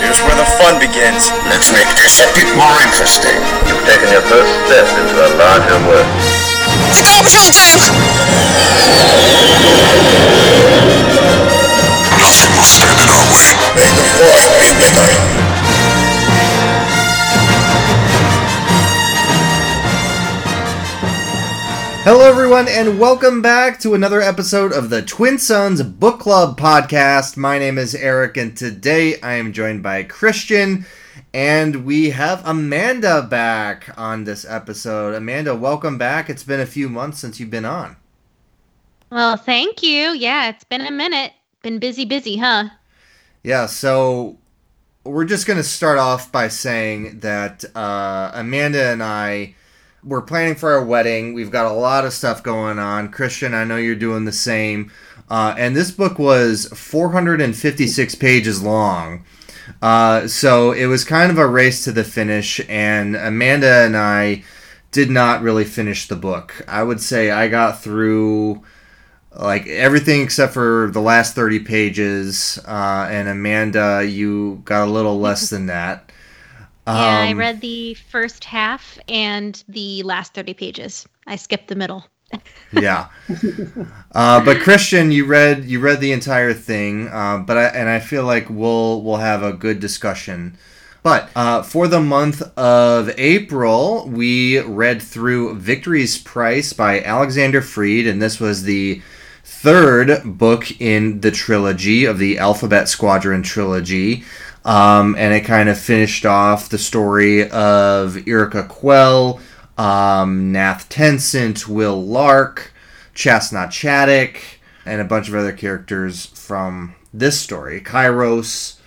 Here's where the fun begins. Let's make this a bit more interesting. You've taken your first step into a larger world. Nothing will stand in our way. May the force be with us. Hello, everyone, and welcome back to another episode of the Twin Suns Book Club podcast. My name is Eric, and today I am joined by Christian, and we have Amanda back on this episode. Amanda, welcome back. It's been a few months since you've been on. Well, thank you. Yeah, it's been a minute. Been busy, busy, huh? Yeah, so we're just going to start off by saying that uh, Amanda and I we're planning for our wedding. We've got a lot of stuff going on. Christian, I know you're doing the same. Uh, and this book was 456 pages long. Uh, so it was kind of a race to the finish, and Amanda and I did not really finish the book. I would say I got through like everything except for the last 30 pages, uh, and Amanda, you got a little less than that. Yeah, I Um, read the first half and the last 30 pages. I skipped the middle. yeah. Uh, but Christian, you read you read the entire thing, uh, but I, and I feel like we'll we'll have a good discussion. But uh, for the month of April, we read through Victory's Price by Alexander Freed, and this was the third book in the trilogy of the Alphabet Squadron trilogy. Um, and it kind of finished off the story of Yrica Quell, um, Nath Tensent, Will Lark, Chass na Chadic, and a bunch of other characters from this story, Kairos.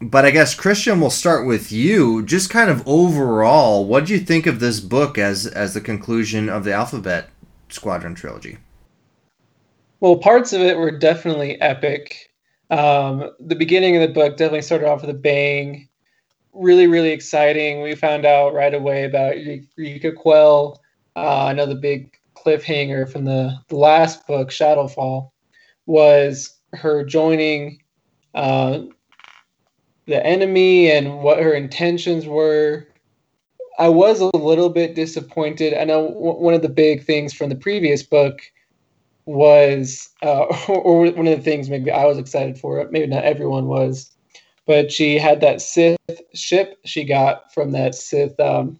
But I guess Christian, we'll start with you. Just kind of overall, what do you think of this book as as the conclusion of the Alphabet Squadron trilogy? Well, parts of it were definitely epic. Um, the beginning of the book definitely started off with a bang. Really, really exciting. We found out right away about Yrica Quell. Uh, big cliffhanger from the, the last book, Shadowfall, was her joining uh, the enemy and what her intentions were. I was a little bit disappointed. I know w- one of the big things from the previous book was, uh, or one of the things maybe I was excited for, maybe not everyone was, but she had that Sith ship she got from that Sith, um,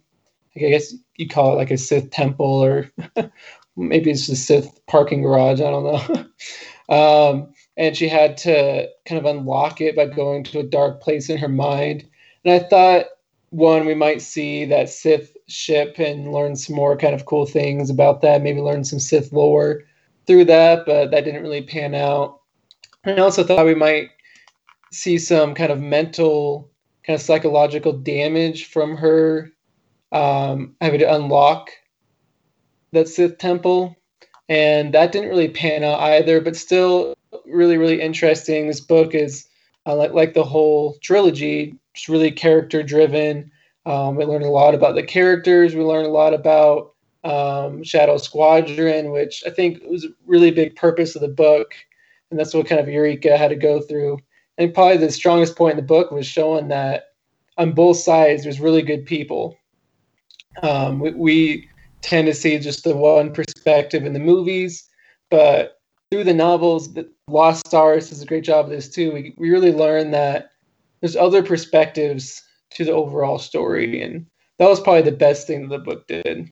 I guess you call it like a Sith temple, or maybe it's a Sith parking garage, I don't know. um, and she had to kind of unlock it by going to a dark place in her mind. And I thought, one, we might see that Sith ship and learn some more kind of cool things about that, maybe learn some Sith lore through that, but that didn't really pan out. And I also thought we might see some kind of mental, kind of psychological damage from her um, having to unlock that Sith temple. And that didn't really pan out either, but still really, really interesting. This book is uh, like, like the whole trilogy, just really character driven. Um, we learned a lot about the characters. We learned a lot about um, Shadow Squadron, which I think was a really big purpose of the book, and that's what kind of Yrica had to go through. And probably the strongest point in the book was showing that on both sides there's really good people. Um, we, we tend to see just the one perspective in the movies, but through the novels, the Lost Stars does a great job of this too. We, we really learn that there's other perspectives to the overall story, and that was probably the best thing that the book did.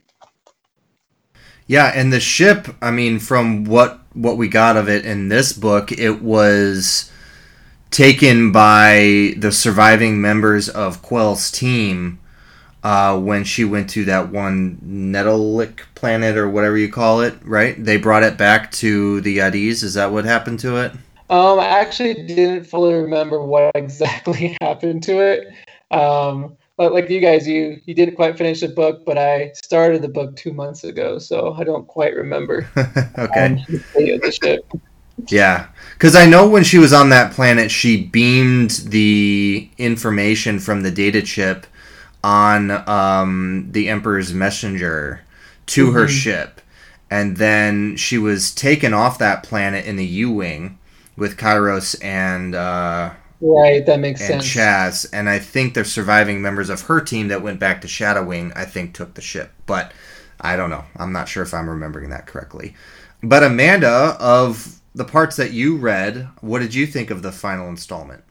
Yeah, and the ship, I mean, from what what we got of it in this book, it was taken by the surviving members of Quell's team uh, when she went to that one Nettlelik planet or whatever you call it, right? They brought it back to the Yadis. Is that what happened to it? Um, I actually didn't fully remember what exactly happened to it. Um, like, like you guys, you you didn't quite finish the book, but I started the book two months ago, so I don't quite remember. okay. Um, the state of the ship. Yeah, because I know when she was on that planet, she beamed the information from the data chip on um, the Emperor's messenger to her Mhm. ship, and then she was taken off that planet in the U wing with Kairos and uh, Right, that makes and sense. Chass, and I think the surviving members of her team that went back to Shadow Wing, I think, took the ship, but I don't know. I'm not sure if I'm remembering that correctly. But Amanda, of the parts that you read, what did you think of the final installment?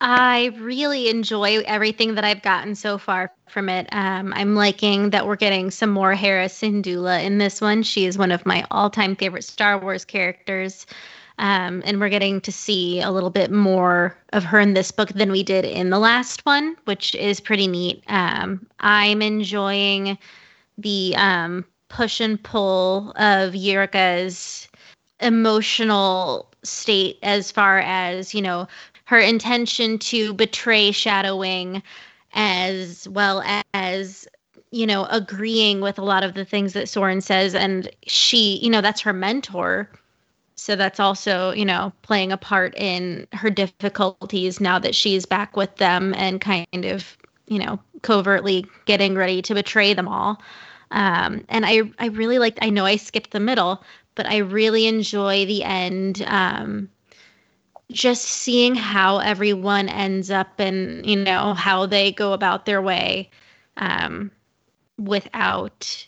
I really enjoy everything that I've gotten so far from it. Um, I'm liking that we're getting some more Hera Syndulla in this one. She is one of my all-time favorite Star Wars characters. Um, and we're getting to see a little bit more of her in this book than we did in the last one, which is pretty neat. Um, I'm enjoying the um, push and pull of Yrica's emotional state as far as, you know, her intention to betray Shadow Wing as well as you know agreeing with a lot of the things that Soran says and she you know that's her mentor so that's also you know playing a part in her difficulties now that she's back with them and kind of you know covertly getting ready to betray them all. Um, and I I really liked I know I skipped the middle but I really enjoy the end um, just seeing how everyone ends up and you know how they go about their way um, without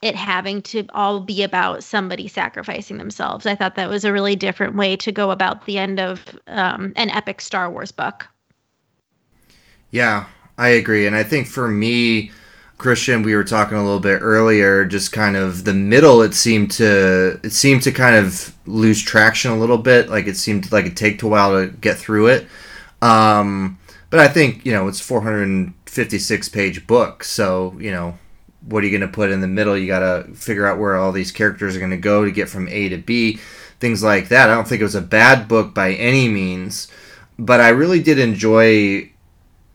it having to all be about somebody sacrificing themselves i thought that was a really different way to go about the end of um, an epic star wars book Yeah, I agree. And I think for me, Christian, we were talking a little bit earlier, just kind of the middle it seemed to it seemed to kind of lose traction a little bit. Like it seemed like it take a while to get through it. Um, but I think, you know, it's 456 page book, so, you know, what are you going to put in the middle? You got to figure out where all these characters are going to go to get from A to B, things like that. I don't think it was a bad book by any means, but I really did enjoy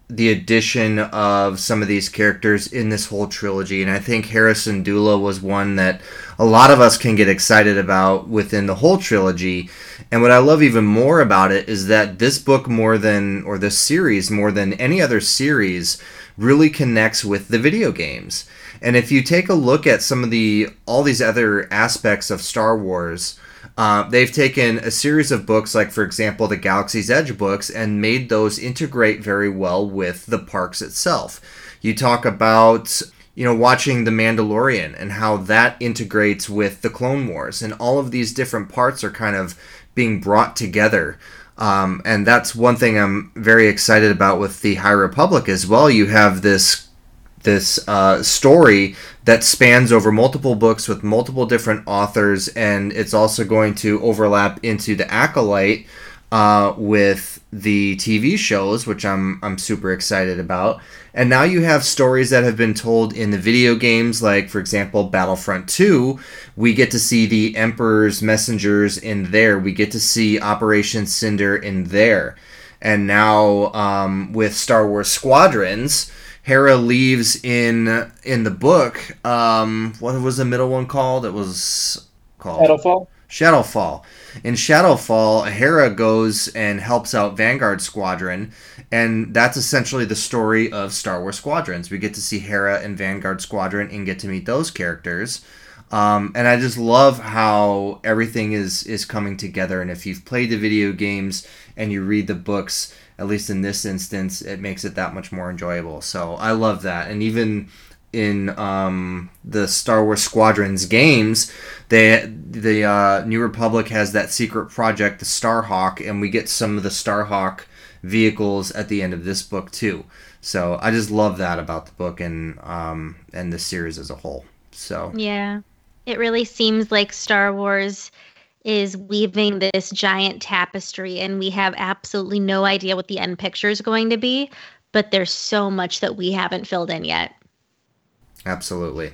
the addition of some of these characters in this whole trilogy. And I think Hera Syndulla was one that a lot of us can get excited about within the whole trilogy. And what I love even more about it is that this book, more than, or this series, more than any other series, really connects with the video games. And if you take a look at some of the, all these other aspects of Star Wars, uh, they've taken a series of books, like for example the Galaxy's Edge books, and made those integrate very well with the parks itself. You talk about you know watching the Mandalorian and how that integrates with the Clone Wars, and all of these different parts are kind of being brought together. Um, and that's one thing I'm very excited about with the High Republic as well. You have this this uh, story that spans over multiple books with multiple different authors, and it's also going to overlap into the Acolyte uh, with the TV shows, which I'm I'm super excited about. And now you have stories that have been told in the video games, like for example Battlefront 2. We get to see the Emperor's messengers in there. We get to see Operation Cinder in there. And now um, with Star Wars Squadrons, Hera leaves in in the book. Um, what was the middle one called? It was called Shadowfall. Shadowfall. In Shadowfall, Hera goes and helps out Vanguard Squadron, and that's essentially the story of Star Wars Squadrons. We get to see Hera and Vanguard Squadron and get to meet those characters. Um, and I just love how everything is is coming together. And if you've played the video games and you read the books, at least in this instance, it makes it that much more enjoyable. So I love that. And even in um, the Star Wars Squadrons games, they the uh, New Republic has that secret project, the Starhawk, and we get some of the Starhawk vehicles at the end of this book too. So I just love that about the book and um, and the series as a whole. So yeah it really seems like star wars is weaving this giant tapestry and we have absolutely no idea what the end picture is going to be but there's so much that we haven't filled in yet Absolutely.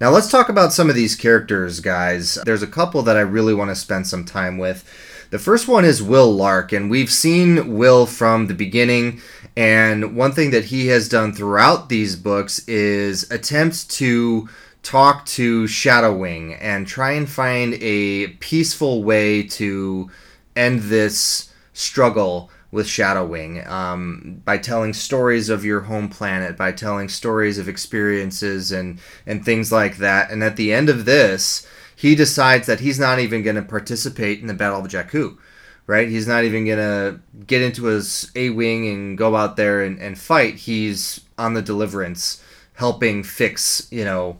Now let's talk about some of these characters, guys. There's a couple that I really want to spend some time with. The first one is Will Lark, and we've seen Will from the beginning. And one thing that he has done throughout these books is attempt to talk to Shadowwing and try and find a peaceful way to end this struggle with Shadowwing um, by telling stories of your home planet, by telling stories of experiences and and things like that. And at the end of this, he decides that he's not even going to participate in the Battle of Jakku. Right? He's not even going to get into his A Wing and go out there and, and fight. He's on the Deliverance, helping fix, you know,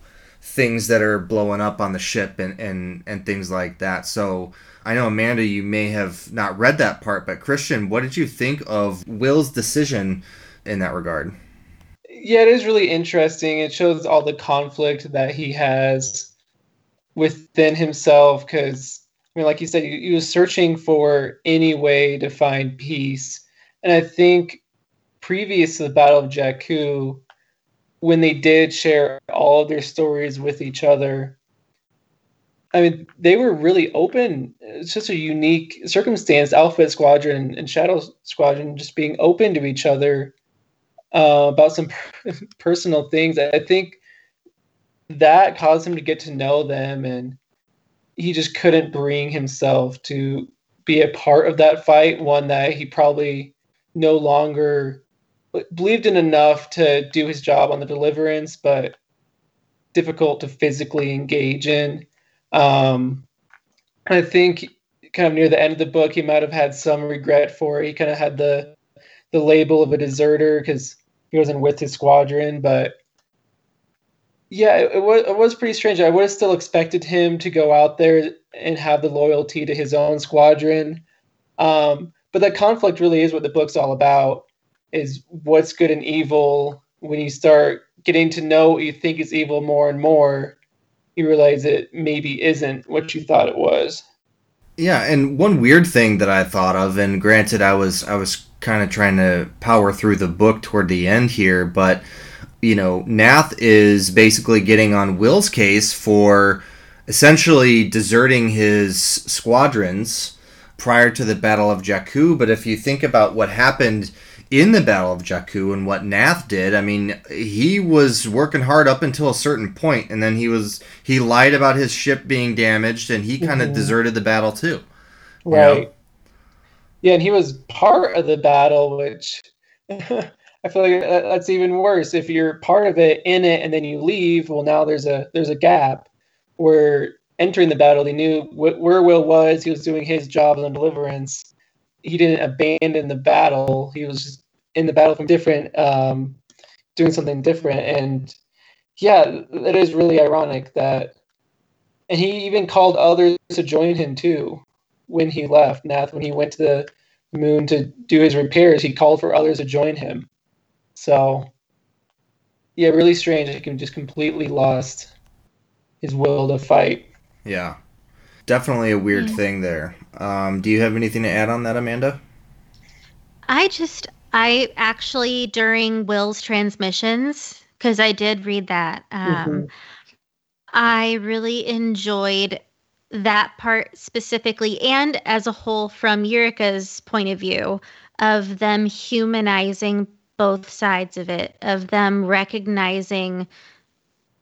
things that are blowing up on the ship and, and, and things like that. So I know Amanda, you may have not read that part, but Christian, what did you think of Will's decision in that regard? Yeah, it is really interesting. It shows all the conflict that he has within himself because I mean, like you said, he was searching for any way to find peace. And I think previous to the Battle of Jakku, when they did share all of their stories with each other, I mean, they were really open. It's just a unique circumstance. Alpha Squadron and Shadow Squadron just being open to each other uh, about some personal things. I think that caused him to get to know them, and he just couldn't bring himself to be a part of that fight. One that he probably no longer believed in enough to do his job on the Deliverance, but difficult to physically engage in. Um, I think kind of near the end of the book, he might have had some regret for it. He kind of had the the label of a deserter because he wasn't with his squadron. But yeah, it, it, was it was pretty strange. I would have still expected him to go out there and have the loyalty to his own squadron. Um, but that conflict really is what the book's all about: is what's good and evil. When you start getting to know what you think is evil more and more, you realize it maybe isn't what you thought it was. Yeah, and one weird thing that I thought of, and granted, I was I was kind of trying to power through the book toward the end here, but you know, Nath is basically getting on Will's case for essentially deserting his squadrons prior to the Battle of Jakku. But if you think about what happened in the Battle of Jakku and what Nath did, I mean, he was working hard up until a certain point, and then he was he lied about his ship being damaged, and he kind of mm-hmm. deserted the battle too. Right. Know? Yeah, and he was part of the battle, which I feel like that's even worse. If you're part of it, in it, and then you leave, well, now there's a there's a gap. Where entering the battle, he knew wh- where Will was. He was doing his job on deliverance. He didn't abandon the battle. He was just in the battle from different, um, doing something different. And yeah, it is really ironic that, and he even called others to join him too when he left. Nath, when he went to the moon to do his repairs, he called for others to join him. So, yeah, really strange. He can just completely lost his will to fight. Yeah, definitely a weird yeah. thing there. Um, do you have anything to add on that, Amanda? I just I actually during Will's transmissions because I did read that. Um, mm-hmm. I really enjoyed that part specifically, and as a whole, from Yrica's point of view, of them humanizing both sides of it, of them recognizing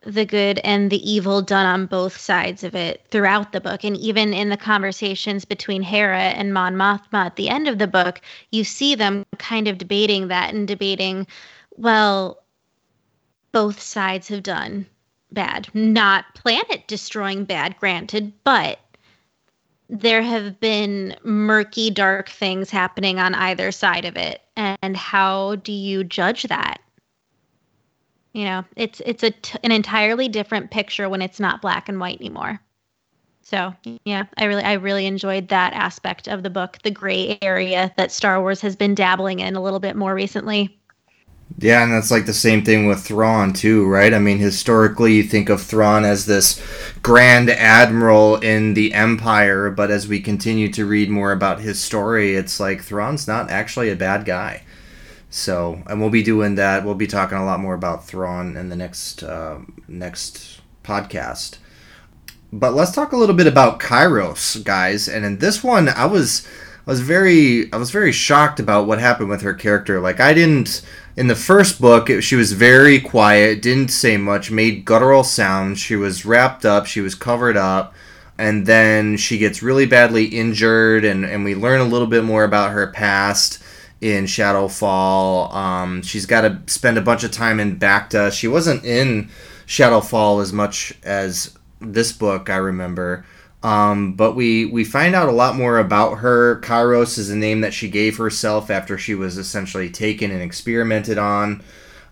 the good and the evil done on both sides of it throughout the book. And even in the conversations between Hera and Mon Mothma at the end of the book, you see them kind of debating that and debating, well, both sides have done bad. Not planet destroying bad, granted, but there have been murky, dark things happening on either side of it. And how do you judge that? You know, it's it's a t- an entirely different picture when it's not black and white anymore. So yeah, I really I really enjoyed that aspect of the book, the gray area that Star Wars has been dabbling in a little bit more recently. Yeah, and that's like the same thing with Thrawn too, right? I mean, historically, you think of Thrawn as this grand admiral in the Empire, but as we continue to read more about his story, it's like Thrawn's not actually a bad guy. So, and we'll be doing that. We'll be talking a lot more about Thrawn in the next uh, next podcast. but let's talk a little bit about Kairos, guys. And in this one, I was I was very I was very shocked about what happened with her character. Like I didn't in the first book, it, she was very quiet, didn't say much, made guttural sounds. She was wrapped up, she was covered up, and then she gets really badly injured, and and we learn a little bit more about her past in Shadowfall. Um, she's got to spend a bunch of time in Bacta. She wasn't in Shadowfall as much as this book, I remember. Um, but we we find out a lot more about her. Kairos is a name that she gave herself after she was essentially taken and experimented on.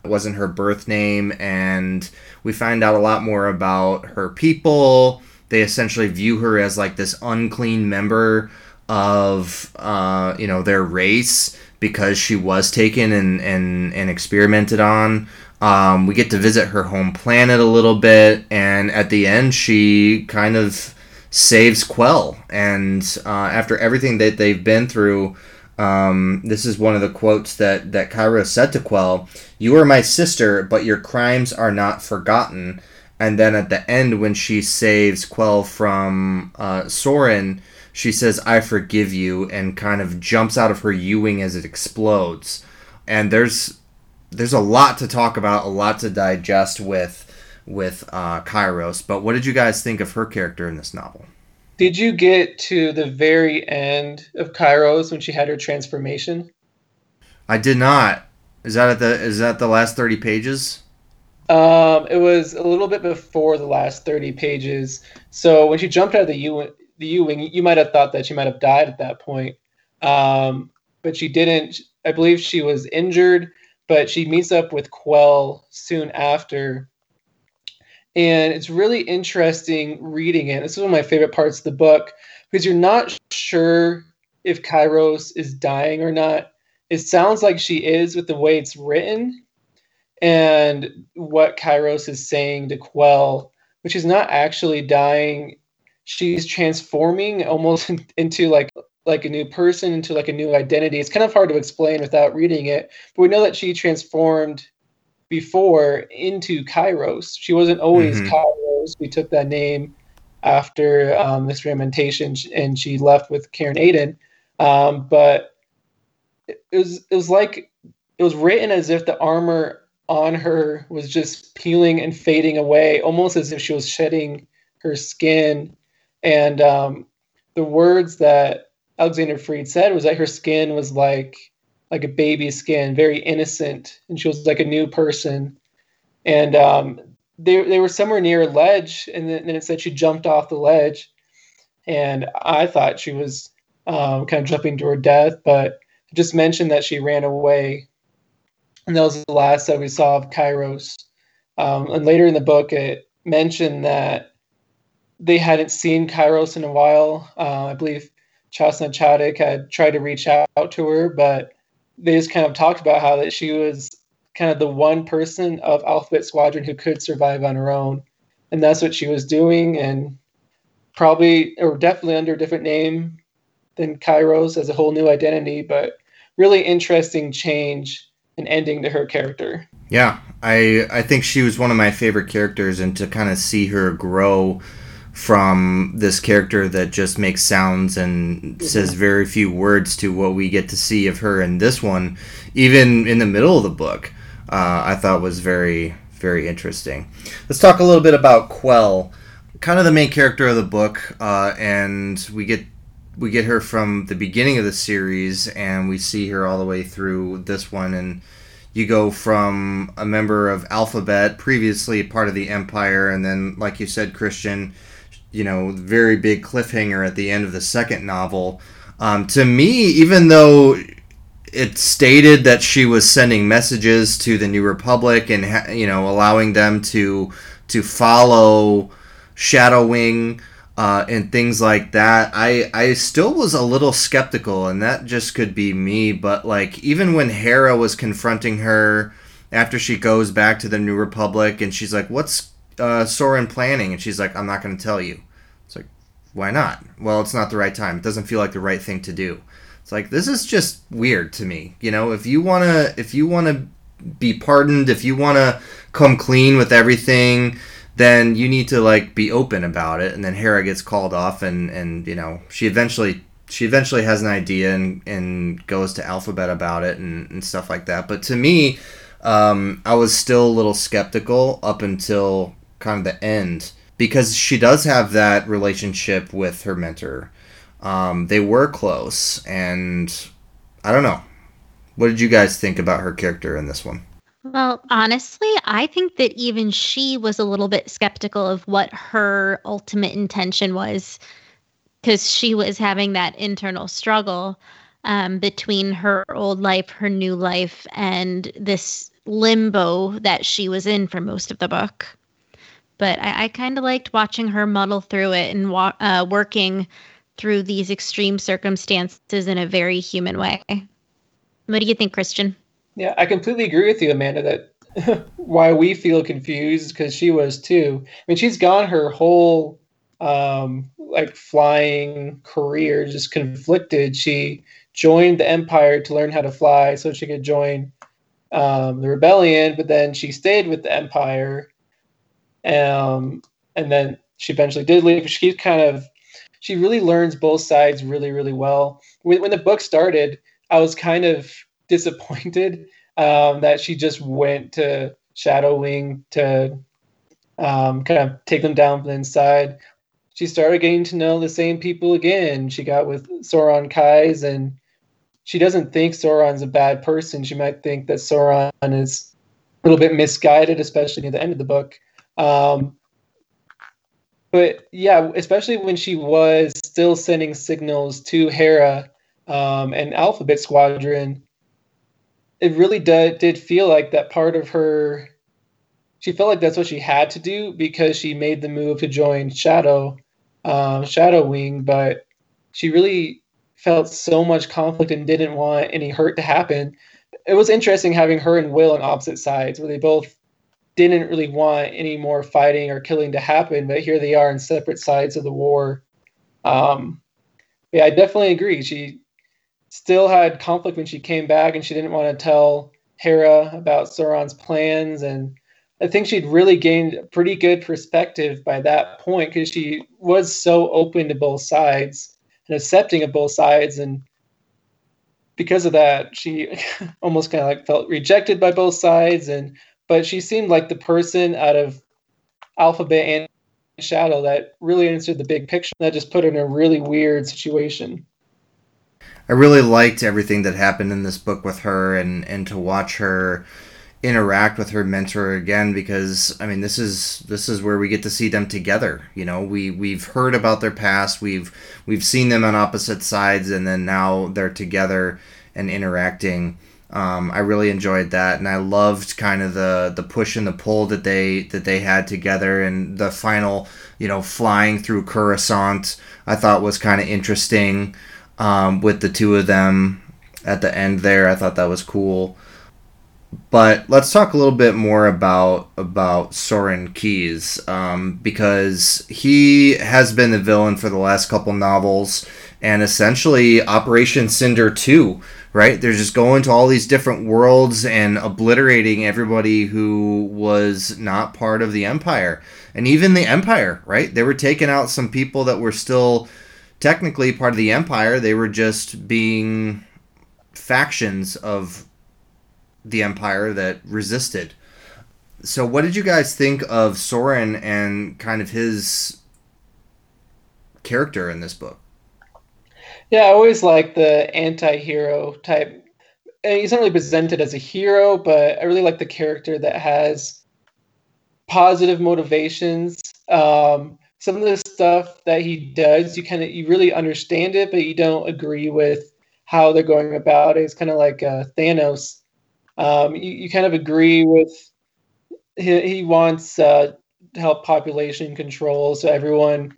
It wasn't her birth name, and we find out a lot more about her people. They essentially view her as like this unclean member of uh, you know their race because she was taken and and, and experimented on. Um, we get to visit her home planet a little bit, and at the end, she kind of saves Quell. And uh, after everything that they've been through, um, this is one of the quotes that that Kyra said to Quell: "You are my sister, but your crimes are not forgotten." And then at the end, when she saves Quell from uh, Soran, she says, "I forgive you," and kind of jumps out of her U-wing as it explodes. And there's there's a lot to talk about, a lot to digest with with uh, Kairos. But what did you guys think of her character in this novel? Did you get to the very end of Kairos when she had her transformation? I did not. Is that at the is that the last thirty pages? Um, it was a little bit before the last thirty pages. So when she jumped out of the U the U wing, you might have thought that she might have died at that point, um, but she didn't. I believe she was injured but she meets up with Quell soon after. And it's really interesting reading it. This is one of my favorite parts of the book because you're not sure if Kairos is dying or not. It sounds like she is with the way it's written and what Kairos is saying to Quell, which is not actually dying. She's transforming almost into like like a new person into like a new identity. It's kind of hard to explain without reading it, but we know that she transformed before into Kairos. She wasn't always mm-hmm. Kairos. We took that name after um, experimentation, and she left with karen Aiden. Um, but it was it was like it was written as if the armor on her was just peeling and fading away, almost as if she was shedding her skin. And um, the words that Alexander Freed said was that her skin was like like a baby skin, very innocent, and she was like a new person. And um, they they were somewhere near a ledge, and then, it said she jumped off the ledge, and I thought she was um, kind of jumping to her death, but just mentioned that she ran away, and that was the last that we saw of Kairos. Um, and later in the book, it mentioned that they hadn't seen Kairos in a while. Uh, I believe Chass na Chadic had tried to reach out to her, but they just kind of talked about how that she was kind of the one person of Alphabet Squadron who could survive on her own, and that's what she was doing, and probably or definitely under a different name than Kairos as a whole new identity, but really interesting change and ending to her character. Yeah, I I think she was one of my favorite characters, and to kind of see her grow from this character that just makes sounds and says very few words to what we get to see of her in this one, even in the middle of the book, uh, I thought was very, very interesting. Let's talk a little bit about Quell, kind of the main character of the book, uh, and we get we get her from the beginning of the series, and we see her all the way through this one, and you go from a member of Alphabet, previously part of the Empire, and then, like you said, Christian you know, very big cliffhanger at the end of the second novel. Um, to me, even though it stated that she was sending messages to the New Republic and you know allowing them to to follow Shadowwing uh, and things like that, I I still was a little skeptical, and that just could be me. But like even when Hera was confronting her after she goes back to the New Republic, and she's like, "What's uh, Soran planning?" And she's like, "I'm not going to tell you." It's like, Why not? Well, it's not the right time. It doesn't feel like the right thing to do. It's like this is just weird to me. You know, if you want to if you want to be pardoned, if you want to come clean with everything, then you need to like be open about it. And then Hera gets called off, and and you know she eventually she eventually has an idea and and goes to Alphabet about it and, and stuff like that. But to me, um, I was still a little skeptical up until kind of the end because she does have that relationship with her mentor. Um, they were close, and I don't know. What did you guys think about her character in this one? Well, honestly, I think that even she was a little bit skeptical of what her ultimate intention was because she was having that internal struggle um, between her old life, her new life, and this limbo that she was in for most of the book. But I, I kind of liked watching her muddle through it and wa- uh, working through these extreme circumstances in a very human way. What do you think, Christian? Yeah, I completely agree with you, Amanda, that why we feel confused because she was too. I mean, she's gone her whole um, like flying career just conflicted. She joined the Empire to learn how to fly so she could join um, the rebellion, but then she stayed with the Empire. Um, and then she eventually did leave. She kind of, she really learns both sides really, really well. When, when the book started, I was kind of disappointed um, that she just went to Shadow Wing to um, kind of take them down from the inside. She started getting to know the same people again. She got with Soran Keize, and she doesn't think Soran's a bad person. She might think that Soran is a little bit misguided, especially near the end of the book. Um, but yeah, especially when she was still sending signals to Hera um, and Alphabet Squadron, it really did, did feel like that part of her. She felt like that's what she had to do because she made the move to join Shadow, um, Shadow Wing, but she really felt so much conflict and didn't want any hurt to happen. It was interesting having her and Will on opposite sides, where they both didn't really want any more fighting or killing to happen, but here they are in separate sides of the war. Um, yeah, I definitely agree. She still had conflict when she came back, and she didn't want to tell Hera about Soran's plans. And I think she'd really gained a pretty good perspective by that point because she was so open to both sides and accepting of both sides. And because of that, she almost kind of like felt rejected by both sides. And but she seemed like the person out of Alphabet and Shadow that really answered the big picture. That just put her in a really weird situation. I really liked everything that happened in this book with her and and to watch her interact with her mentor again because I mean this is this is where we get to see them together. You know, we we've heard about their past, we've we've seen them on opposite sides and then now they're together and interacting. Um, I really enjoyed that, and I loved kind of the the push and the pull that they that they had together, and the final, you know, flying through Coruscant. I thought was kind of interesting um, with the two of them at the end there. I thought that was cool. But let's talk a little bit more about about Soran Keize um, because he has been the villain for the last couple novels and essentially Operation Cinder two. Right, they're just going to all these different worlds and obliterating everybody who was not part of the Empire, and even the Empire. Right, they were taking out some people that were still technically part of the Empire. They were just being factions of the Empire that resisted. So, what did you guys think of Soran and kind of his character in this book? Yeah, I always like the anti-hero type. He's not really presented as a hero, but I really like the character that has positive motivations. Um, some of the stuff that he does, you kind of you really understand it, but you don't agree with how they're going about it. It's kind of like uh, Thanos. Um, you, you kind of agree with he, he wants uh, to help population control so everyone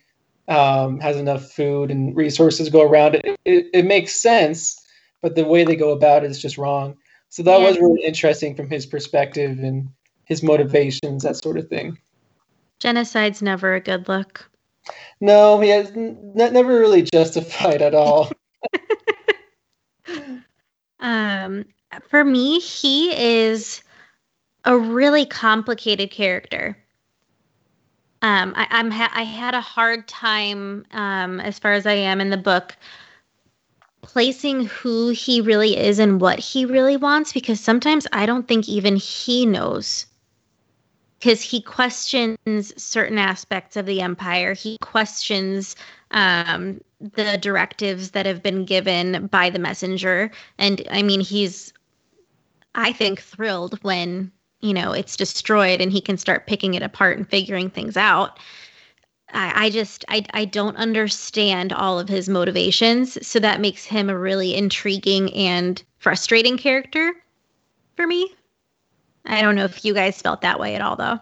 um, has enough food and resources go around. It, it, it makes sense, but the way they go about it is just wrong. So that yeah. was really interesting from his perspective and his motivations, that sort of thing. Genocide's never a good look. No, he has n- never really justified at all. um, for me, he is a really complicated character Um, I, I'm ha- I had a hard time, um, as far as I am in the book, placing who he really is and what he really wants because sometimes I don't think even he knows. Because he questions certain aspects of the empire. He questions um, the directives that have been given by the messenger. And I mean, he's, I think, thrilled when you know it's destroyed and he can start picking it apart and figuring things out I, I just I, I don't understand all of his motivations so that makes him a really intriguing and frustrating character for me i don't know if you guys felt that way at all though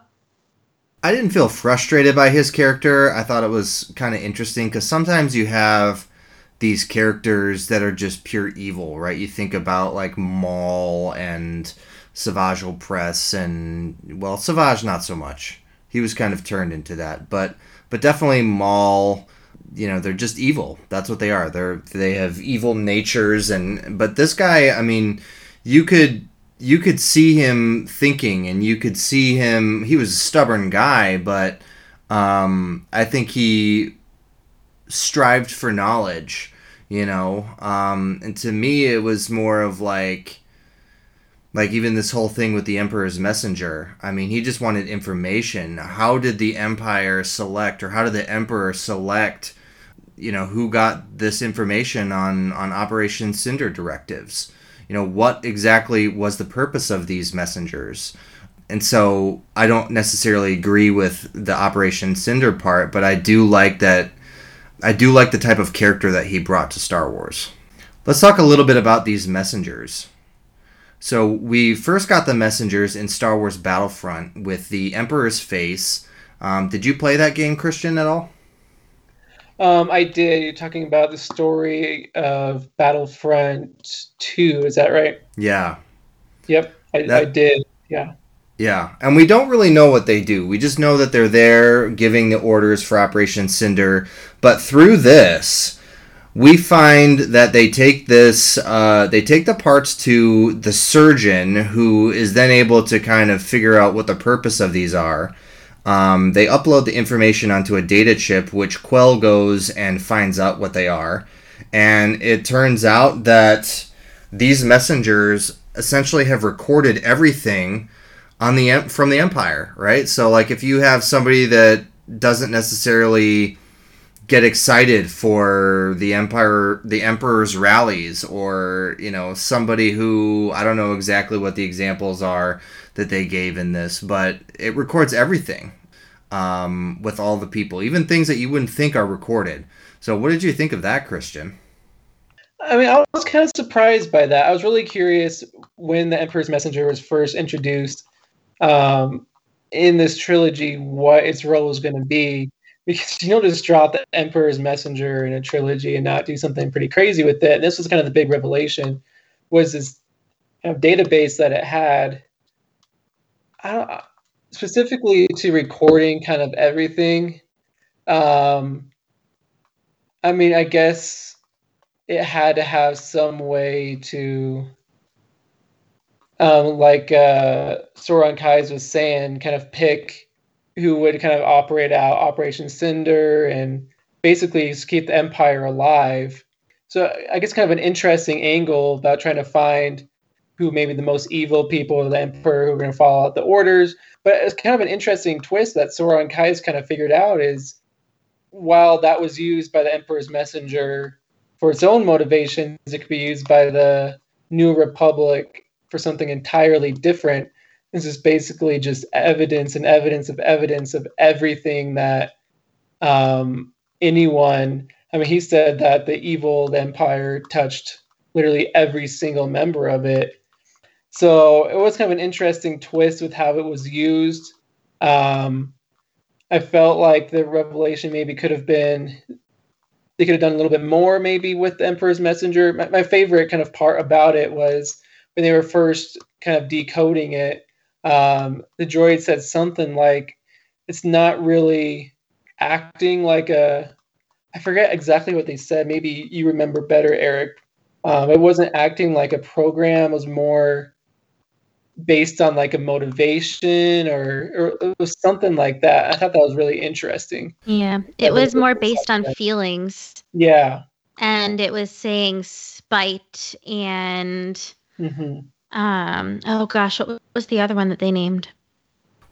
I didn't feel frustrated by his character. I thought it was kind of interesting because sometimes you have these characters that are just pure evil, right? You think about like Maul and Savage Opress and well, Savage not so much. He was kind of turned into that, but but definitely Maul. You know, they're just evil. That's what they are. They're they have evil natures, and but this guy, I mean, you could you could see him thinking, and you could see him. He was a stubborn guy, but um, I think he strived for knowledge. You know, um, and to me, it was more of like like even this whole thing with the emperor's messenger i mean he just wanted information. How did the empire select or how did the emperor select you know who got this information on on operation cinder directives? You know what exactly was the purpose of these messengers? And so i don't necessarily agree with the operation cinder part but i do like that i do like the type of character that he brought to star wars. Let's talk a little bit about these messengers so we first got the messengers in Star Wars Battlefront with the Emperor's face. Um, did you play that game, Christian, at all? Um, I did. You're talking about the story of Battlefront 2, is that right? Yeah. Yep, I, That- I did. Yeah. Yeah, and we don't really know what they do. We just know that they're there giving the orders for Operation Cinder. But through this, we find that they take this, uh, they take the parts to the surgeon, who is then able to kind of figure out what the purpose of these are. Um, they upload the information onto a data chip, which Quell goes and finds out what they are. And it turns out that these messengers essentially have recorded everything on the from the empire, right? So like if you have somebody that doesn't necessarily get excited for the empire the emperor's rallies or you know somebody who I don't know exactly what the examples are that they gave in this but it records everything um, with all the people even things that you wouldn't think are recorded so what did you think of that christian I mean, I was kind of surprised by that. I was really curious when the Emperor's Messenger was first introduced um, in this trilogy, what its role was going to be. Because you don't just drop the Emperor's Messenger in a trilogy and not do something pretty crazy with it. And this was kind of the big revelation, was this kind of database that it had. Specifically to recording kind of everything. Um, I mean, I guess it had to have some way to um, like uh, Soran Keize was saying, kind of pick who would kind of operate out Operation Cinder and basically keep the Empire alive. So I guess kind of an interesting angle about trying to find who maybe the most evil people of the Emperor who are going to follow out the orders. But it's kind of an interesting twist that Soran Keize kind of figured out is while that was used by the Emperor's messenger for its own motivations, it could be used by the New Republic for something entirely different. This is basically just evidence and evidence of evidence of everything that um, anyone. I mean, he said that the evil empire touched literally every single member of it. So it was kind of an interesting twist with how it was used. Um, I felt like the revelation maybe could have been they could have done a little bit more maybe with the Emperor's Messenger. My, my favorite kind of part about it was when they were first kind of decoding it. Um, the droid said something like, "It's not really acting like a." I forget exactly what they said. Maybe you remember better, Eric. Um, it wasn't acting like a program. It was more based on like a motivation or, or it was something like that. I thought that was really interesting. Yeah, it was more based on feelings. Yeah. And it was saying spite and hmm um oh gosh, what was the other one that they named?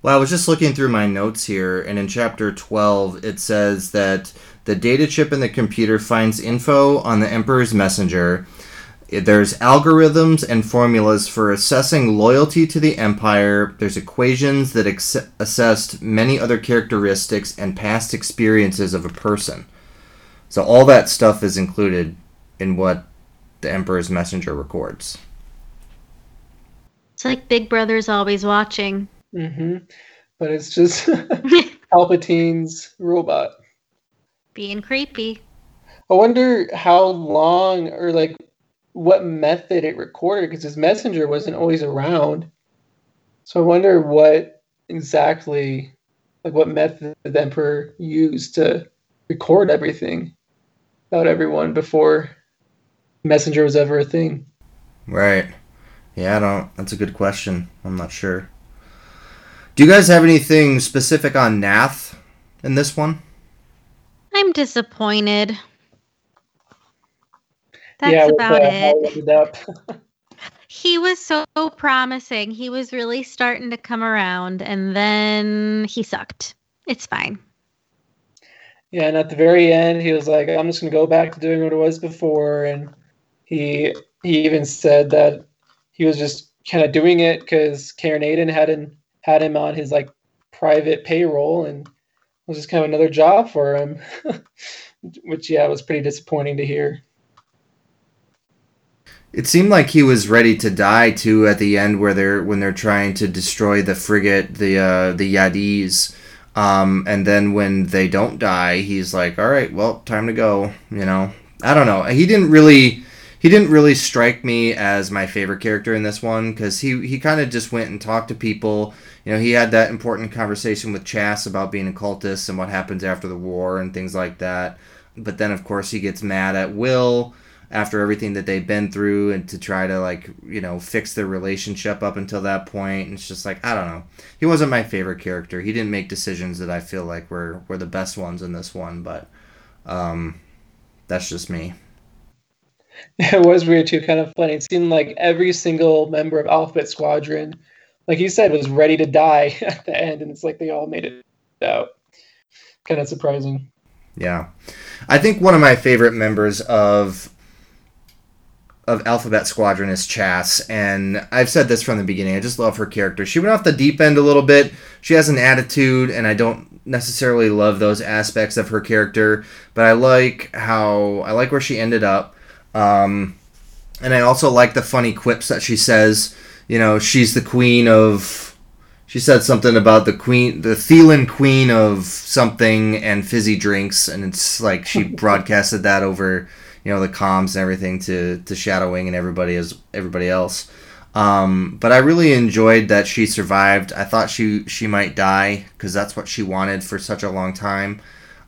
Well, I was just looking through my notes here, and in chapter 12, it says that the data chip in the computer finds info on the Emperor's messenger. There's algorithms and formulas for assessing loyalty to the Empire. There's equations that ex- assessed many other characteristics and past experiences of a person. So, all that stuff is included in what the Emperor's messenger records. It's like Big Brother's always watching. Mm-hmm. But it's just Palpatine's robot. Being creepy. I wonder how long or like what method it recorded because his messenger wasn't always around. So I wonder what exactly, like what method the Emperor used to record everything about everyone before messenger was ever a thing. Right. Yeah, I don't. That's a good question. I'm not sure. Do you guys have anything specific on Nath in this one? I'm disappointed. That's yeah, about uh, it. He was so promising. He was really starting to come around, and then he sucked. It's fine. Yeah, and at the very end, he was like, "I'm just gonna go back to doing what it was before," and he he even said that he was just kind of doing it because Caern Adan had him had him on his like private payroll, and was just kind of another job for him, which yeah was pretty disappointing to hear. It seemed like he was ready to die too at the end, where they're when they're trying to destroy the frigate, the uh, the Yadis. Um, and then when they don't die, he's like, "All right, well, time to go." You know, I don't know. He didn't really, he didn't really strike me as my favorite character in this one because he he kind of just went and talked to people. You know, he had that important conversation with Chass about being a cultist and what happens after the war and things like that. But then, of course, he gets mad at Wyl after everything that they've been through and to try to like you know fix their relationship up until that point and it's just like i don't know he wasn't my favorite character he didn't make decisions that i feel like were were the best ones in this one but um that's just me It was weird too, kind of funny. It seemed like every single member of Alphabet Squadron, like you said, was ready to die at the end, and it's like they all made it out. Kind of surprising. yeah i think one of my favorite members of of Alphabet Squadron is Chass, and I've said this from the beginning. I just love her character. She went off the deep end a little bit. She has an attitude, and I don't necessarily love those aspects of her character, but I like how I like where she ended up. Um, and I also like the funny quips that she says. You know, she's the queen of. She said something about the queen, the Thelan queen of something and fizzy drinks, and it's like she broadcasted that over you know the comms and everything to to Shadow Wing and everybody as everybody else. Um, but I really enjoyed that she survived. I thought she she might die because that's what she wanted for such a long time.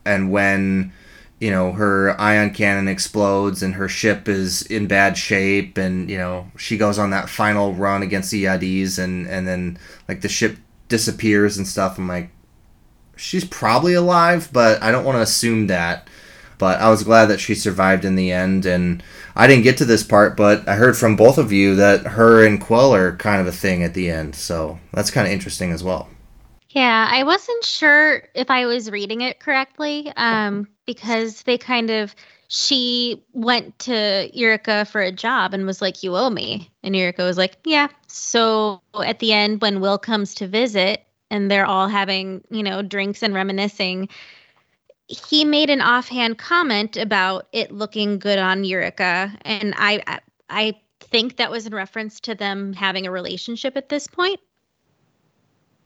And when you know her ion cannon explodes and her ship is in bad shape, and you know she goes on that final run against the Yadis, and and then like the ship disappears and stuff. I'm like, she's probably alive, but I don't want to assume that but I was glad that she survived in the end. And I didn't get to this part, but I heard from both of you that her and Quell are kind of a thing at the end. So that's kind of interesting as well. Yeah, I wasn't sure if I was reading it correctly um, because they kind of she went to Yrica for a job and was like, "You owe me," and Yrica was like, "Yeah." So at the end, when Wyl comes to visit and they're all having you know drinks and reminiscing, he made an offhand comment about it looking good on Yrica, and I I- think that was in reference to them having a relationship at this point.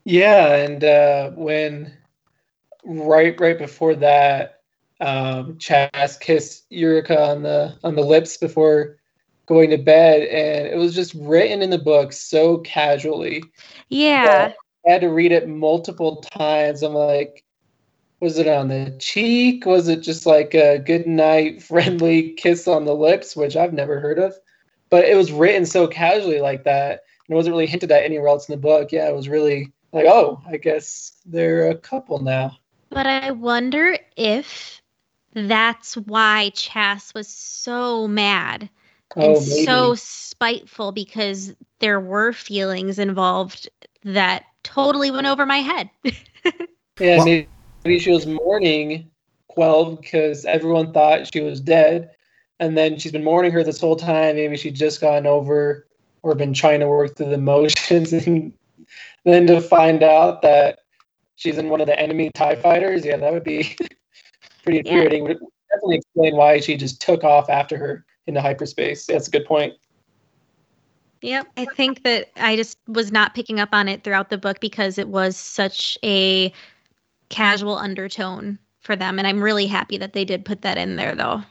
Yeah, and uh, when right right before that, um, Chass kissed Yrica on the on the lips before going to bed, and it was just written in the book so casually. Yeah. I had to read it multiple times. I'm like, was it on the cheek? Was it just like a good night friendly kiss on the lips, which I've never heard of? But it was written so casually like that and it wasn't really hinted at anywhere else in the book. Yeah, it was really like, oh, I guess they're a couple now. But I wonder if that's why Chass was so mad oh, and Oh, maybe. so spiteful because there were feelings involved that totally went over my head. Yeah, Well- maybe, maybe she was mourning Quell because everyone thought she was dead, and then she's been mourning her this whole time. Maybe she'd just gotten over or been trying to work through the motions, and then to find out that she's in one of the enemy Tie fighters. Yeah, that would be pretty infuriating. Would definitely explain why she just took off after her into hyperspace. That's a good point. Yep. I think that I just was not picking up on it throughout the book because it was such a casual undertone for them. And I'm really happy that they did put that in there, though.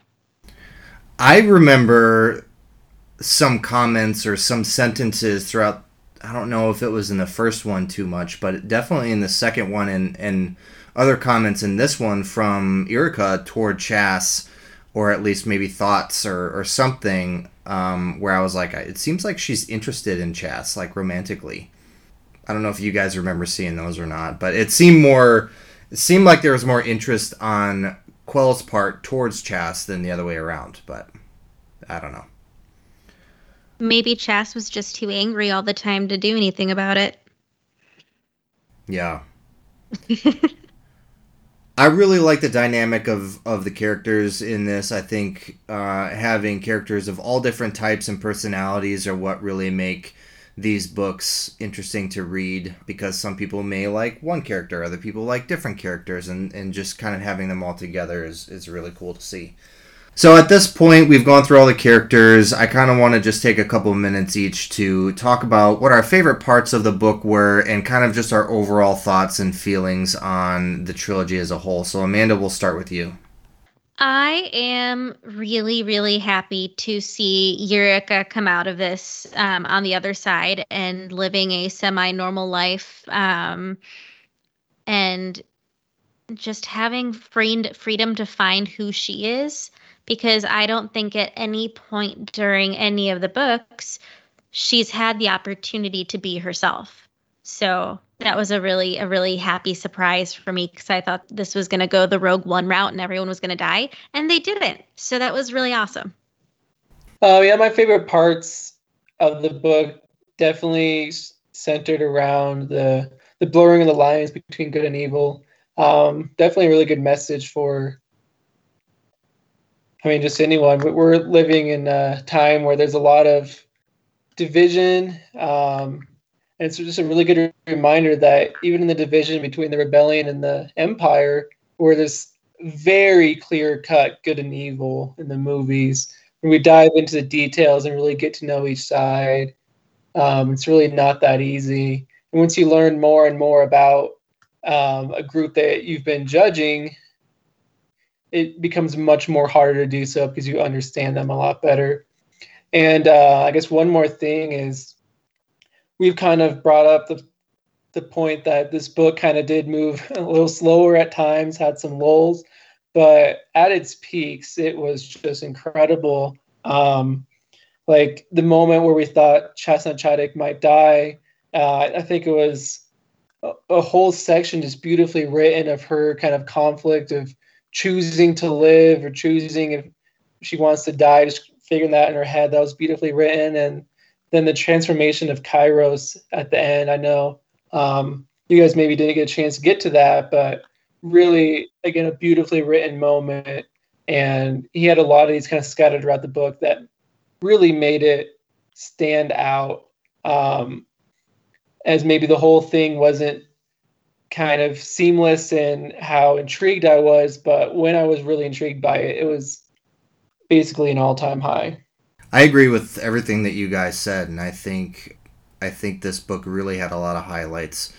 I remember some comments or some sentences throughout. I don't know if it was in the first one too much, but definitely in the second one and and other comments in this one from Yrica toward Chass, or at least maybe thoughts or or something. Um, where I was like, it seems like she's interested in Chass, like romantically. I don't know if you guys remember seeing those or not, but it seemed more. It seemed like there was more interest on Quell's part towards Chass than the other way around, but I don't know. Maybe Chass was just too angry all the time to do anything about it. Yeah. I really like the dynamic of, of the characters in this. I think uh, having characters of all different types and personalities are what really make these books interesting to read because some people may like one character, other people like different characters, and, and just kind of having them all together is, is really cool to see. So at this point, we've gone through all the characters. I kind of want to just take a couple minutes each to talk about what our favorite parts of the book were and kind of just our overall thoughts and feelings on the trilogy as a whole. So, Amanda, we'll start with you. I am really, really happy to see Yrica come out of this um, on the other side and living a semi normal life um, and just having freed, freedom to find who she is. Because I don't think at any point during any of the books she's had the opportunity to be herself. So that was a really a really happy surprise for me because I thought this was going to go the Rogue One route and everyone was going to die, and they didn't. So that was really awesome. Uh, yeah, my favorite parts of the book definitely centered around the the blurring of the lines between good and evil. Um, definitely a really good message for. I mean, just anyone. We- We're living in a time where there's a lot of division, um, and it's just a really good reminder that even in the division between the rebellion and the empire, where there's very clear cut good and evil in the movies when we dive into the details and really get to know each side, um, it's really not that easy. And once you learn more and more about um, a group that you've been judging, it becomes much more harder to do so because you understand them a lot better. And uh, I guess one more thing is we've kind of brought up the the point that this book kind of did move a little slower at times, had some lulls, but at its peaks, it was just incredible. Um, like the moment where we thought Chass na Chadic might die, uh, I think it was a, a whole section just beautifully written of her kind of conflict of choosing to live or choosing if she wants to die, just figuring that in her head. That was beautifully written. And then the transformation of Kairos at the end. I know um, you guys maybe didn't get a chance to get to that, but really, again, a beautifully written moment. And he had a lot of these kind of scattered throughout the book that really made it stand out um, as maybe the whole thing wasn't kind of seamless in how intrigued I was, but when I was really intrigued by it, it was basically an all-time high. I agree with everything that you guys said, and I think I think this book really had a lot of highlights.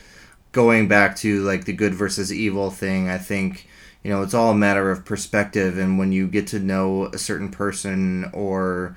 Going back to like the good versus evil thing, I think you know it's all a matter of perspective, and when you get to know a certain person or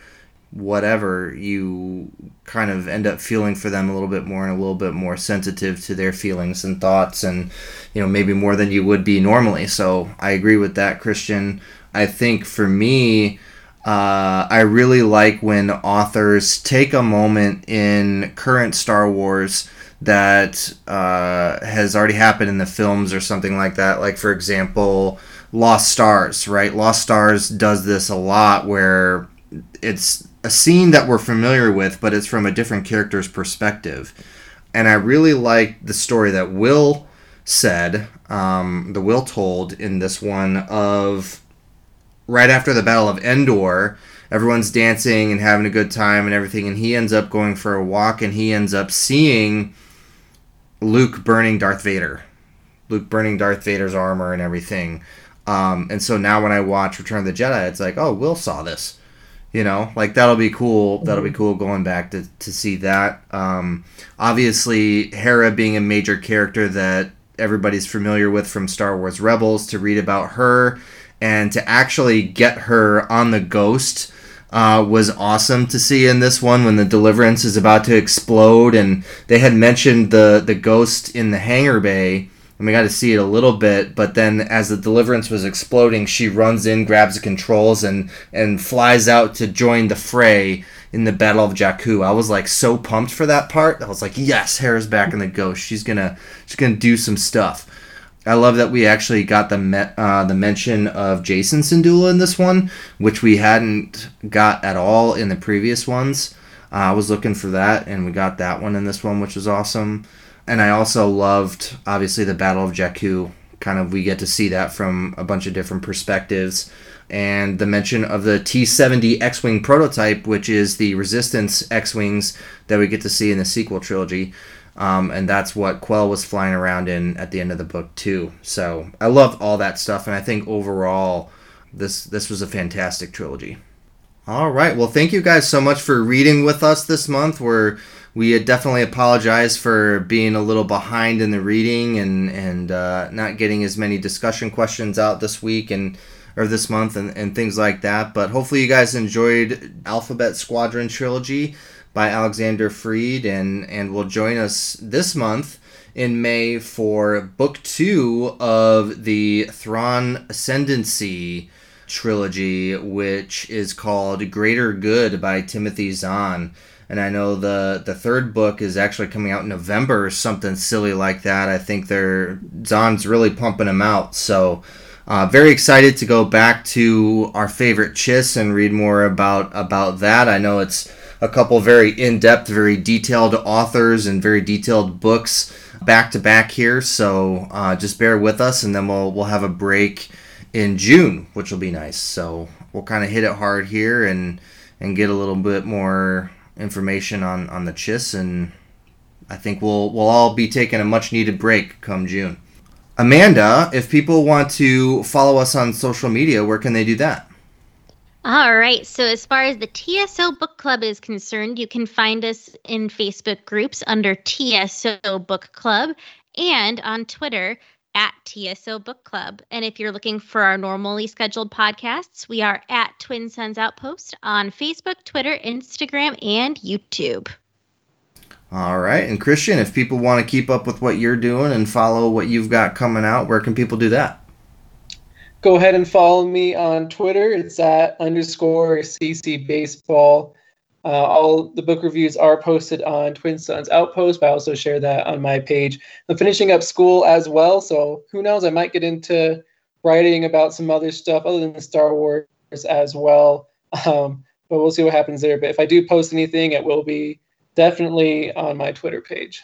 whatever, you kind of end up feeling for them a little bit more and a little bit more sensitive to their feelings and thoughts, and you know maybe more than you would be normally. So I agree with that, Christian. I think for me. Uh, I really like when authors take a moment in current Star Wars that uh, has already happened in the films or something like that. Like, for example, Lost Stars, right? Lost Stars does this a lot where it's a scene that we're familiar with, but it's from a different character's perspective. And I really like the story that Wyl said, um, the Wyl told in this one of right after the Battle of Endor, everyone's dancing and having a good time and everything, and he ends up going for a walk and he ends up seeing Luke burning Darth Vader. Luke burning Darth Vader's armor and everything. Um, and so now when I watch Return of the Jedi, it's like, oh, Wyl saw this. You know, like that'll be cool. That'll be cool going back to, to see that. Um, obviously, Hera being a major character that everybody's familiar with from Star Wars Rebels, to read about her and to actually get her on the ghost uh, was awesome to see in this one when the deliverance is about to explode and they had mentioned the the ghost in the hangar bay and we got to see it a little bit but then as the deliverance was exploding she runs in grabs the controls and and flies out to join the fray in the battle of jakku i was like so pumped for that part i was like yes hera's back in the ghost she's gonna she's gonna do some stuff I love that we actually got the me- uh, the mention of Jacen Syndulla in this one, which we hadn't got at all in the previous ones. Uh, I was looking for that, and we got that one in this one, which was awesome. And I also loved, obviously, the Battle of Jakku. Kind of, we get to see that from a bunch of different perspectives. And the mention of the T 70 X Wing prototype, which is the Resistance X Wings that we get to see in the sequel trilogy. Um, and that's what Quell was flying around in at the end of the book too. So I love all that stuff, and I think overall, this this was a fantastic trilogy. All right, well, thank you guys so much for reading with us this month. We're we definitely apologize for being a little behind in the reading and and uh, not getting as many discussion questions out this week and or this month and, and things like that. But hopefully, you guys enjoyed Alphabet Squadron trilogy by Alexander Freed and, and will join us this month in May for book two of the Thrawn Ascendancy trilogy, which is called Greater Good by Timothy Zahn. And I know the the third book is actually coming out in November or something silly like that. I think they're Zahn's really pumping them out. So uh, very excited to go back to our favorite Chiss and read more about about that. I know it's a couple very in-depth, very detailed authors and very detailed books back to back here. So uh, just bear with us, and then we'll we'll have a break in June, which will be nice. So we'll kind of hit it hard here and and get a little bit more information on on the Chiss, and I think we'll we'll all be taking a much needed break come June. Amanda, if people want to follow us on social media, where can they do that? All right. So, as far as the TSO Book Club is concerned, you can find us in Facebook groups under TSO Book Club and on Twitter at TSO Book Club. And if you're looking for our normally scheduled podcasts, we are at Twin Suns Outpost on Facebook, Twitter, Instagram, and YouTube. All right. And Christian, if people want to keep up with what you're doing and follow what you've got coming out, where can people do that? go ahead and follow me on Twitter. It's at underscore CC Baseball. Uh, all the book reviews are posted on Twin Suns Outpost, but I also share that on my page. I'm finishing up school as well, so who knows? I might get into writing about some other stuff other than Star Wars as well. Um, but we'll see what happens there. But if I do post anything, it will be definitely on my Twitter page.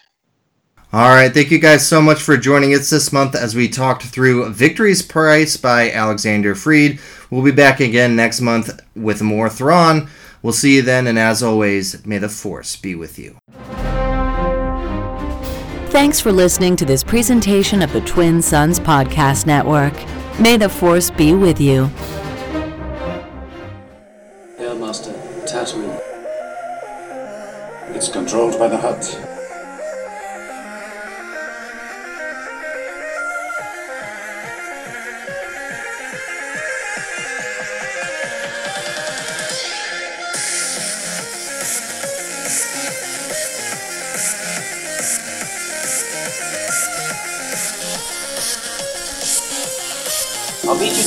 All right, thank you guys so much for joining us this month as we talked through Victory's Price by Alexander Freed. We'll be back again next month with more Thrawn. We'll see you then, and as always, may the Force be with you. Thanks for listening to this presentation of the Twin Suns Podcast Network. May the Force be with you. Airmaster, Tatooine. It's controlled by the Hutt.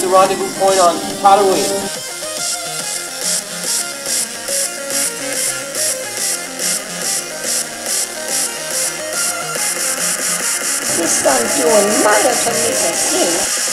the rendezvous point on Tatooine. This done doing murder to me,